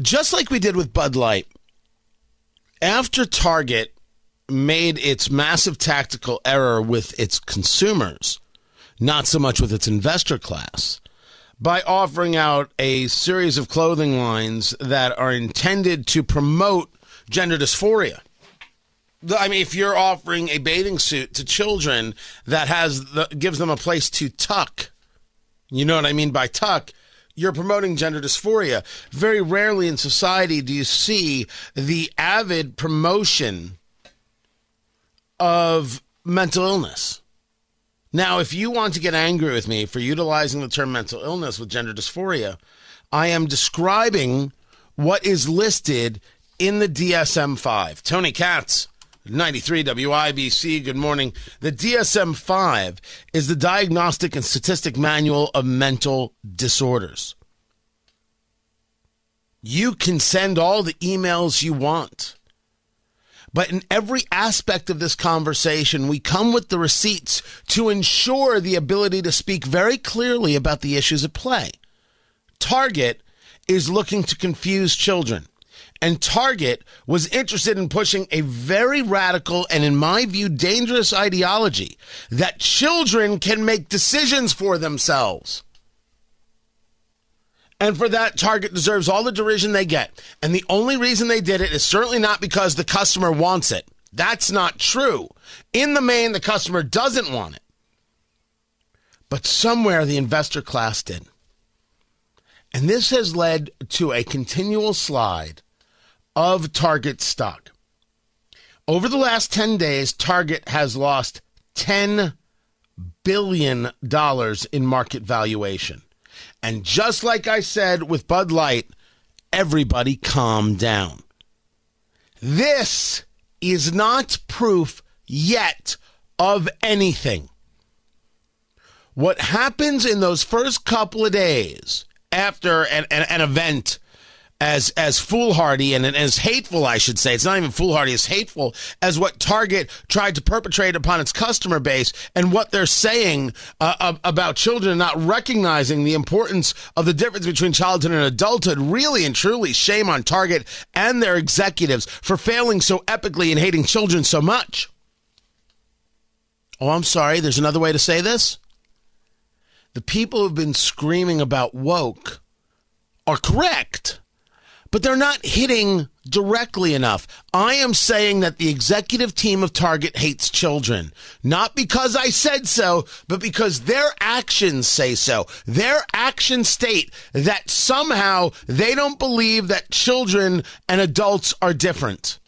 Just like we did with Bud Light, after Target made its massive tactical error with its consumers, not so much with its investor class, by offering out a series of clothing lines that are intended to promote gender dysphoria. I mean, if you're offering a bathing suit to children that has the, gives them a place to tuck, you know what I mean by tuck. You're promoting gender dysphoria. Very rarely in society do you see the avid promotion of mental illness. Now, if you want to get angry with me for utilizing the term mental illness with gender dysphoria, I am describing what is listed in the DSM 5. Tony Katz, 93 WIBC, good morning. The DSM 5 is the Diagnostic and Statistic Manual of Mental Disorders. You can send all the emails you want. But in every aspect of this conversation, we come with the receipts to ensure the ability to speak very clearly about the issues at play. Target is looking to confuse children. And Target was interested in pushing a very radical and, in my view, dangerous ideology that children can make decisions for themselves. And for that, Target deserves all the derision they get. And the only reason they did it is certainly not because the customer wants it. That's not true. In the main, the customer doesn't want it. But somewhere the investor class did. And this has led to a continual slide of Target stock. Over the last 10 days, Target has lost $10 billion in market valuation. And just like I said with Bud Light, everybody calm down. This is not proof yet of anything. What happens in those first couple of days after an, an, an event as as foolhardy and, and as hateful, I should say. It's not even foolhardy; it's hateful as what Target tried to perpetrate upon its customer base and what they're saying uh, about children not recognizing the importance of the difference between childhood and adulthood. Really and truly, shame on Target and their executives for failing so epically and hating children so much. Oh, I'm sorry. There's another way to say this. The people who've been screaming about woke are correct but they're not hitting directly enough. I am saying that the executive team of Target hates children, not because I said so, but because their actions say so. Their actions state that somehow they don't believe that children and adults are different.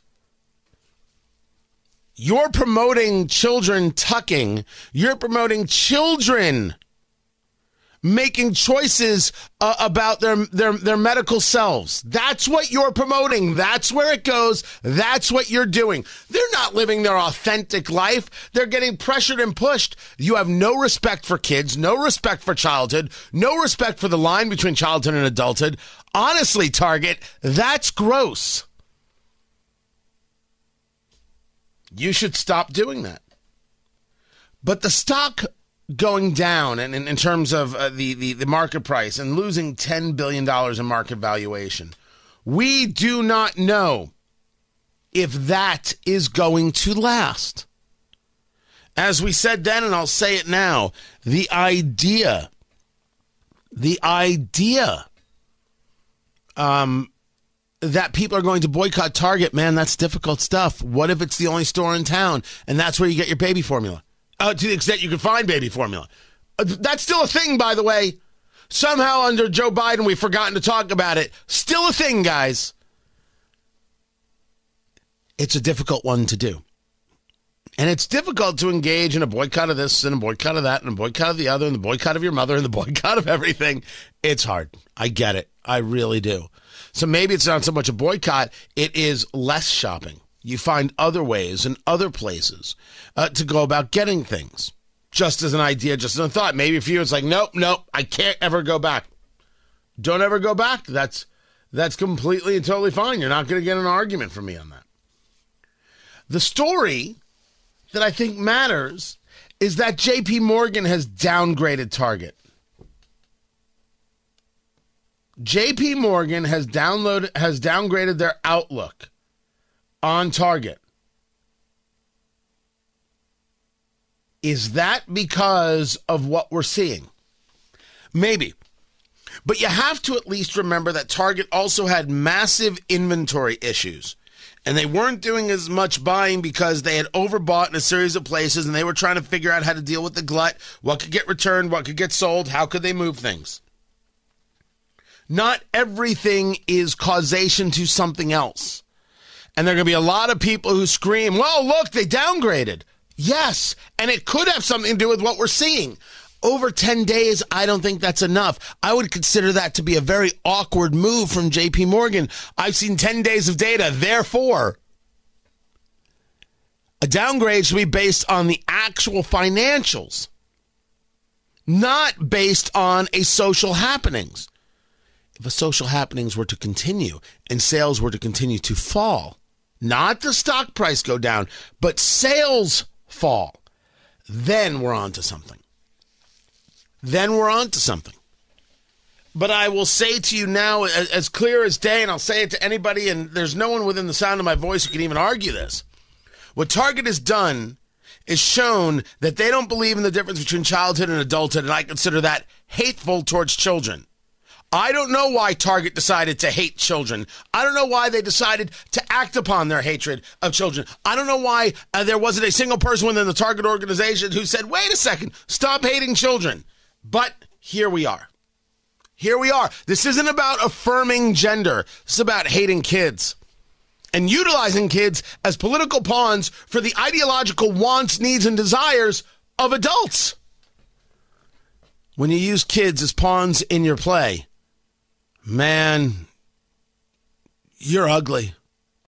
You're promoting children tucking. You're promoting children making choices uh, about their, their their medical selves. That's what you're promoting. That's where it goes. That's what you're doing. They're not living their authentic life. They're getting pressured and pushed. You have no respect for kids, no respect for childhood, no respect for the line between childhood and adulthood. Honestly, Target, that's gross. You should stop doing that. But the stock going down and in, in, terms of uh, the, the, the market price and losing $10 billion in market valuation. We do not know if that is going to last. As we said then, and I'll say it now, the idea, the idea um, that people are going to boycott Target, man, that's difficult stuff. What if it's the only store in town and that's where you get your baby formula? Uh, to the extent you can find baby formula. Uh, that's still a thing, by the way. Somehow under Joe Biden, we've forgotten to talk about it. Still a thing, guys. It's a difficult one to do. And it's difficult to engage in a boycott of this and a boycott of that and a boycott of the other and the boycott of your mother and the boycott of everything. It's hard. I get it. I really do. So maybe it's not so much a boycott, it is less shopping. You find other ways and other places uh, to go about getting things. Just as an idea, just as a thought. Maybe for you, it's like, nope, nope, I can't ever go back. Don't ever go back. That's that's completely and totally fine. You're not going to get an argument from me on that. The story that I think matters is that JP Morgan has downgraded Target. JP Morgan has downloaded has downgraded their outlook on Target. Is that because of what we're seeing? Maybe. But you have to at least remember that Target also had massive inventory issues. And they weren't doing as much buying because they had overbought in a series of places and they were trying to figure out how to deal with the glut, what could get returned, what could get sold, how could they move things. Not everything is causation to something else. And there are going to be a lot of people who scream, well, look, they downgraded. Yes. And it could have something to do with what we're seeing. Over 10 days, I don't think that's enough. I would consider that to be a very awkward move from JP Morgan. I've seen 10 days of data. Therefore, a downgrade should be based on the actual financials, not based on a social happenings if a social happenings were to continue and sales were to continue to fall, not the stock price go down, but sales fall, then we're on to something. Then we're on to something. But I will say to you now, as, clear as day, and I'll say it to anybody, and there's no one within the sound of my voice who can even argue this. What Target has done is shown that they don't believe in the difference between childhood and adulthood, and I consider that hateful towards children. I don't know why Target decided to hate children. I don't know why they decided to act upon their hatred of children. I don't know why uh, there wasn't a single person within the Target organization who said, wait a second, stop hating children. But here we are. Here we are. This isn't about affirming gender, this is about hating kids and utilizing kids as political pawns for the ideological wants, needs, and desires of adults. When you use kids as pawns in your play, Man, you're ugly.